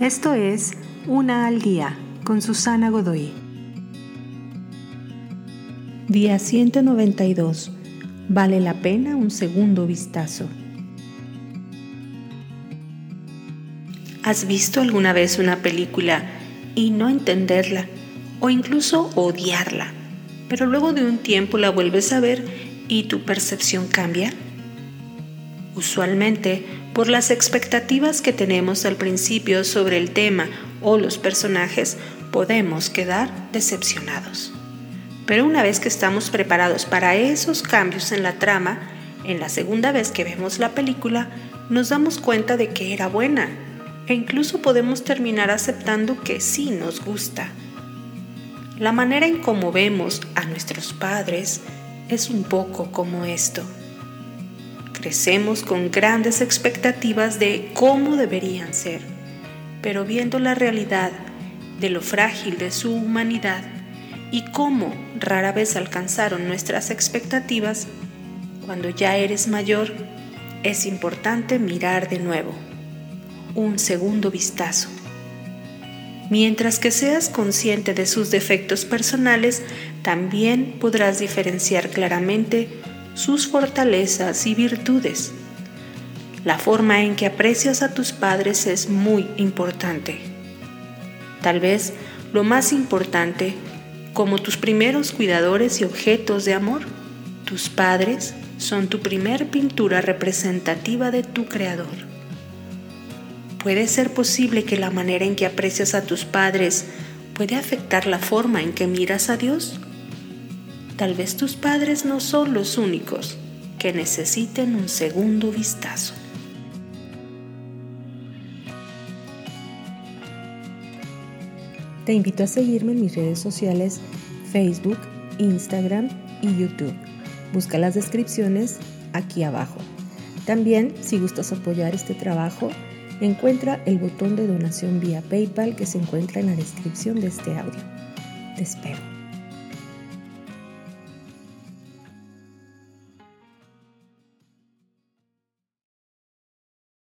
Esto es Una al día con Susana Godoy. Día 192. Vale la pena un segundo vistazo. ¿Has visto alguna vez una película y no entenderla o incluso odiarla, pero luego de un tiempo la vuelves a ver y tu percepción cambia? Usualmente, por las expectativas que tenemos al principio sobre el tema o los personajes, podemos quedar decepcionados. Pero una vez que estamos preparados para esos cambios en la trama, en la segunda vez que vemos la película, nos damos cuenta de que era buena e incluso podemos terminar aceptando que sí nos gusta. La manera en cómo vemos a nuestros padres es un poco como esto. Crecemos con grandes expectativas de cómo deberían ser, pero viendo la realidad de lo frágil de su humanidad y cómo rara vez alcanzaron nuestras expectativas, cuando ya eres mayor, es importante mirar de nuevo, un segundo vistazo. Mientras que seas consciente de sus defectos personales, también podrás diferenciar claramente sus fortalezas y virtudes. La forma en que aprecias a tus padres es muy importante. Tal vez lo más importante, como tus primeros cuidadores y objetos de amor, tus padres son tu primer pintura representativa de tu creador. ¿Puede ser posible que la manera en que aprecias a tus padres puede afectar la forma en que miras a Dios? Tal vez tus padres no son los únicos que necesiten un segundo vistazo. Te invito a seguirme en mis redes sociales Facebook, Instagram y YouTube. Busca las descripciones aquí abajo. También, si gustas apoyar este trabajo, encuentra el botón de donación vía PayPal que se encuentra en la descripción de este audio. Te espero.